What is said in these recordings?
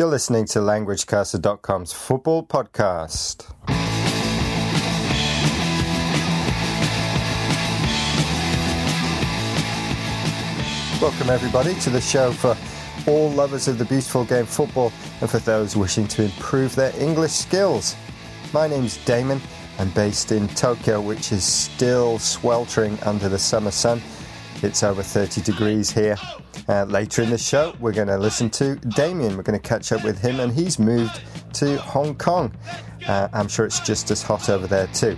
You're listening to LanguageCaster.com's football podcast. Welcome, everybody, to the show for all lovers of the beautiful game football and for those wishing to improve their English skills. My name's Damon. I'm based in Tokyo, which is still sweltering under the summer sun. It's over 30 degrees here. Uh, later in the show, we're going to listen to Damian. We're going to catch up with him, and he's moved to Hong Kong. Uh, I'm sure it's just as hot over there, too.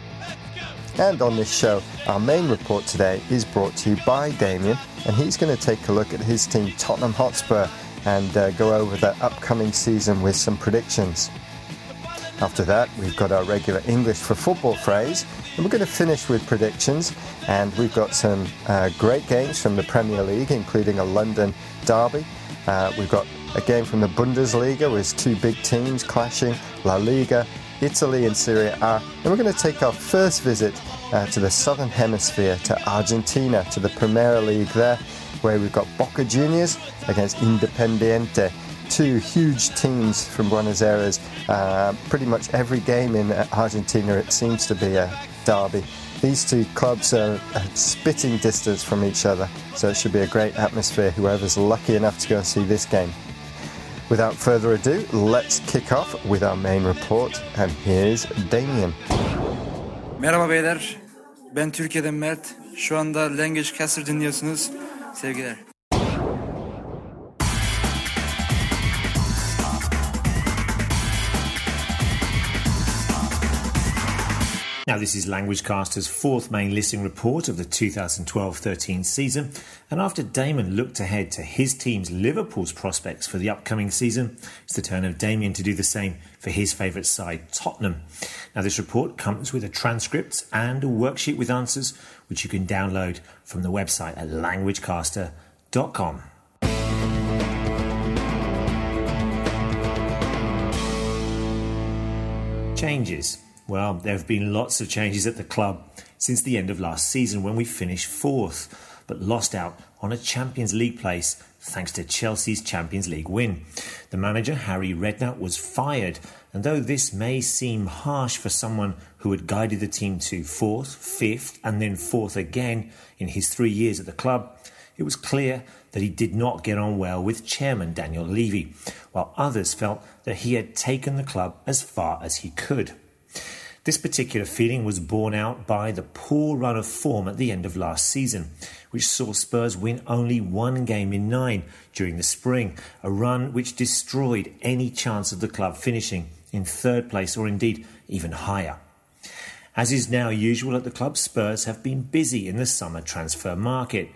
And on this show, our main report today is brought to you by Damian, and he's going to take a look at his team, Tottenham Hotspur, and uh, go over the upcoming season with some predictions. After that, we've got our regular English for football phrase, and we're going to finish with predictions. And we've got some uh, great games from the Premier League, including a London derby. Uh, we've got a game from the Bundesliga with two big teams clashing, La Liga, Italy, and Serie A. And we're going to take our first visit uh, to the southern hemisphere, to Argentina, to the Premier League there, where we've got Boca Juniors against Independiente two huge teams from Buenos Aires. Uh, pretty much every game in Argentina, it seems to be a derby. These two clubs are a spitting distance from each other, so it should be a great atmosphere, whoever's lucky enough to go and see this game. Without further ado, let's kick off with our main report, and here's Damian. Merhaba beyler, ben Türkiye'den Mert. Şu anda Language Caster dinliyorsunuz. Sevgiler. Now, this is LanguageCaster's fourth main listening report of the 2012 13 season. And after Damon looked ahead to his team's Liverpool's prospects for the upcoming season, it's the turn of Damian to do the same for his favourite side, Tottenham. Now, this report comes with a transcript and a worksheet with answers, which you can download from the website at languagecaster.com. Changes. Well, there have been lots of changes at the club since the end of last season when we finished fourth, but lost out on a Champions League place thanks to Chelsea's Champions League win. The manager, Harry Redknapp, was fired, and though this may seem harsh for someone who had guided the team to fourth, fifth, and then fourth again in his three years at the club, it was clear that he did not get on well with chairman Daniel Levy, while others felt that he had taken the club as far as he could. This particular feeling was borne out by the poor run of form at the end of last season, which saw Spurs win only one game in nine during the spring, a run which destroyed any chance of the club finishing in third place or indeed even higher. As is now usual at the club, Spurs have been busy in the summer transfer market.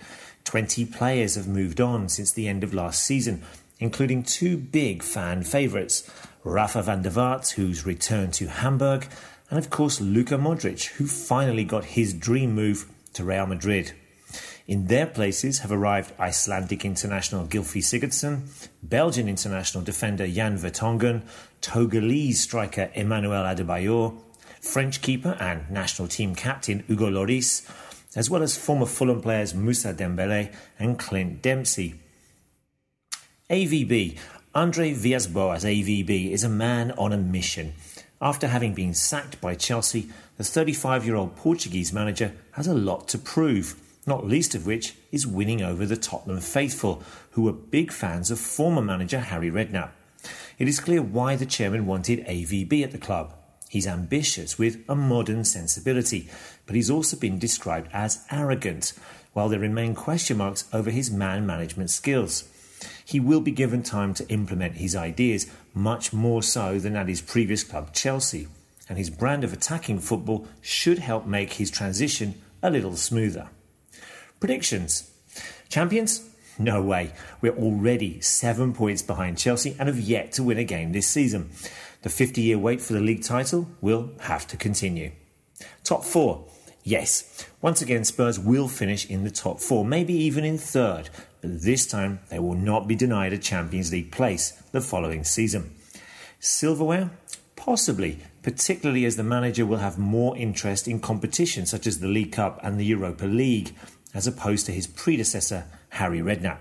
20 players have moved on since the end of last season, including two big fan favourites Rafa van der Vaart, who's returned to Hamburg, and of course Luka Modric, who finally got his dream move to Real Madrid. In their places have arrived Icelandic international Gylfi Sigurdsson, Belgian international defender Jan Vertonghen, Togolese striker Emmanuel Adebayor, French keeper and national team captain Hugo Lloris, as well as former Fulham players Moussa Dembele and Clint Dempsey. AVB, Andre Villas-Boas AVB, is a man on a mission. After having been sacked by Chelsea, the 35 year old Portuguese manager has a lot to prove, not least of which is winning over the Tottenham faithful, who were big fans of former manager Harry Redknapp. It is clear why the chairman wanted AVB at the club. He's ambitious with a modern sensibility, but he's also been described as arrogant, while there remain question marks over his man management skills. He will be given time to implement his ideas, much more so than at his previous club, Chelsea, and his brand of attacking football should help make his transition a little smoother. Predictions Champions? No way. We're already seven points behind Chelsea and have yet to win a game this season. The 50 year wait for the league title will have to continue. Top four. Yes, once again, Spurs will finish in the top four, maybe even in third, this time they will not be denied a Champions League place the following season. Silverware? Possibly, particularly as the manager will have more interest in competition such as the League Cup and the Europa League, as opposed to his predecessor, Harry Redknapp.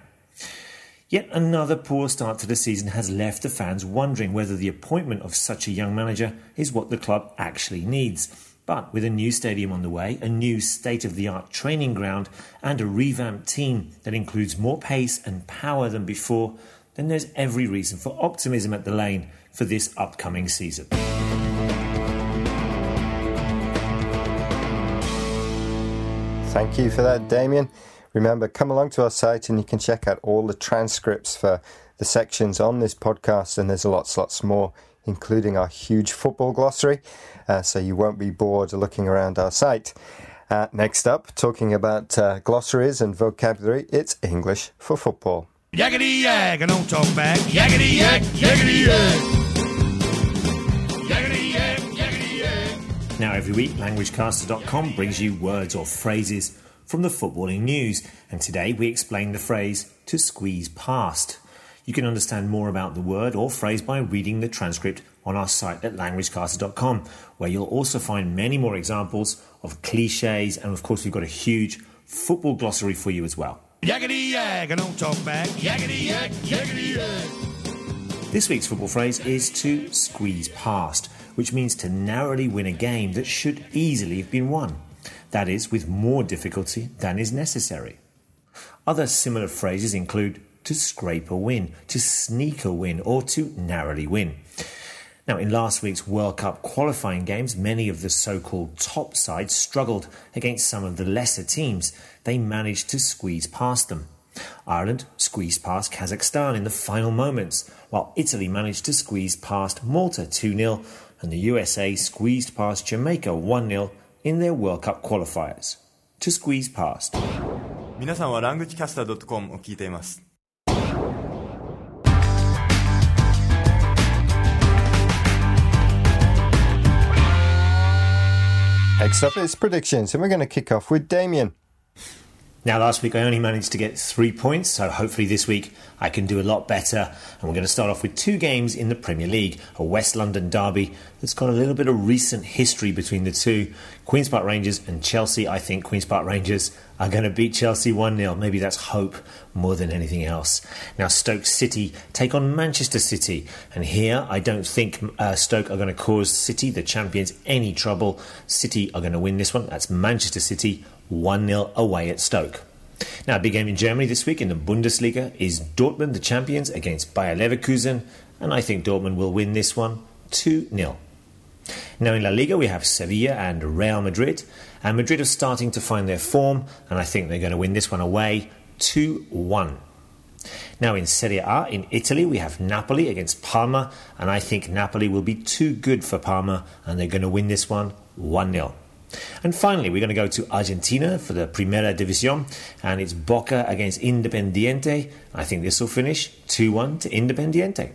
Yet another poor start to the season has left the fans wondering whether the appointment of such a young manager is what the club actually needs. But with a new stadium on the way, a new state of the art training ground, and a revamped team that includes more pace and power than before, then there's every reason for optimism at the lane for this upcoming season. Thank you for that, Damian. Remember, come along to our site and you can check out all the transcripts for the sections on this podcast, and there's lots, lots more, including our huge football glossary, uh, so you won't be bored looking around our site. Uh, next up, talking about uh, glossaries and vocabulary, it's English for football. Yakety yak, I don't talk back. Yakety yak, yakety yak. Yakety yak, yakety yak. Now, every week, LanguageCaster.com brings you words or phrases from the footballing news, and today we explain the phrase to squeeze past. You can understand more about the word or phrase by reading the transcript on our site at languagecaster.com, where you'll also find many more examples of cliches, and of course, we've got a huge football glossary for you as well. Yakety yak, I don't talk back. Yakety yak, yakety yak. This week's football phrase is to squeeze past, which means to narrowly win a game that should easily have been won. That is, with more difficulty than is necessary. Other similar phrases include to scrape a win, to sneak a win, or to narrowly win. Now, in last week's World Cup qualifying games, many of the so called top sides struggled against some of the lesser teams. They managed to squeeze past them. Ireland squeezed past Kazakhstan in the final moments, while Italy managed to squeeze past Malta 2 0, and the USA squeezed past Jamaica 1 0 in their World Cup qualifiers. To squeeze past. 皆さんはラングチキャスター .com を聞いています。 Next up is predictions, and we're going to kick off with Damian. Now, last week I only managed to get three points, so hopefully this week I can do a lot better. And we're going to start off with two games in the Premier League a West London derby that's got a little bit of recent history between the two. Queen's Park Rangers and Chelsea. I think Queen's Park Rangers are going to beat Chelsea 1 0. Maybe that's hope more than anything else. Now, Stoke City take on Manchester City. And here I don't think uh, Stoke are going to cause City, the champions, any trouble. City are going to win this one. That's Manchester City 1 0 away at Stoke. Now, a big game in Germany this week in the Bundesliga is Dortmund, the champions, against Bayer Leverkusen, and I think Dortmund will win this one 2 0. Now, in La Liga, we have Sevilla and Real Madrid, and Madrid are starting to find their form, and I think they're going to win this one away 2 1. Now, in Serie A in Italy, we have Napoli against Parma, and I think Napoli will be too good for Parma, and they're going to win this one 1 0. And finally, we're going to go to Argentina for the Primera División, and it's Boca against Independiente. I think this will finish 2 1 to Independiente.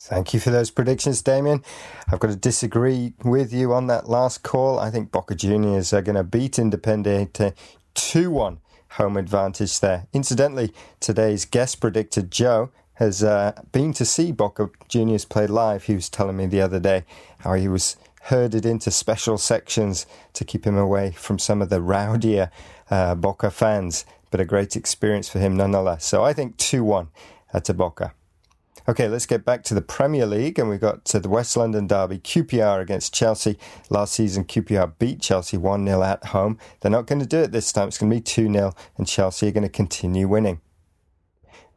Thank you for those predictions, Damian. I've got to disagree with you on that last call. I think Boca Juniors are going to beat Independiente 2 1 home advantage there. Incidentally, today's guest predictor, Joe, has uh, been to see Boca Juniors play live. He was telling me the other day how he was herded into special sections to keep him away from some of the rowdier uh, Boca fans, but a great experience for him nonetheless. So I think 2 1 to Boca. Okay, let's get back to the Premier League, and we've got to the West London derby, QPR against Chelsea. Last season, QPR beat Chelsea 1 0 at home. They're not going to do it this time, it's going to be 2 0, and Chelsea are going to continue winning.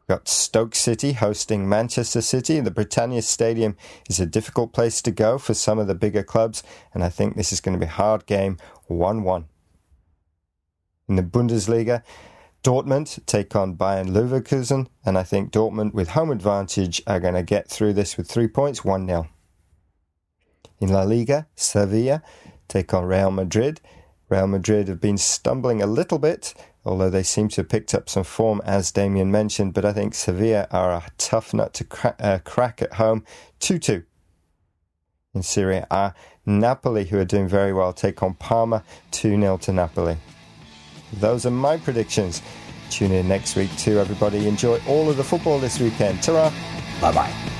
We've got Stoke City hosting Manchester City. The Britannia Stadium is a difficult place to go for some of the bigger clubs, and I think this is going to be a hard game 1 1. In the Bundesliga, Dortmund take on Bayern Leverkusen, and I think Dortmund, with home advantage, are going to get through this with three points 1 0. In La Liga, Sevilla take on Real Madrid. Real Madrid have been stumbling a little bit, although they seem to have picked up some form, as Damian mentioned. But I think Sevilla are a tough nut to cra- uh, crack at home 2 2. In Serie A, Napoli, who are doing very well, take on Parma 2 0 to Napoli. Those are my predictions. Tune in next week too, everybody. Enjoy all of the football this weekend. Ta Bye bye.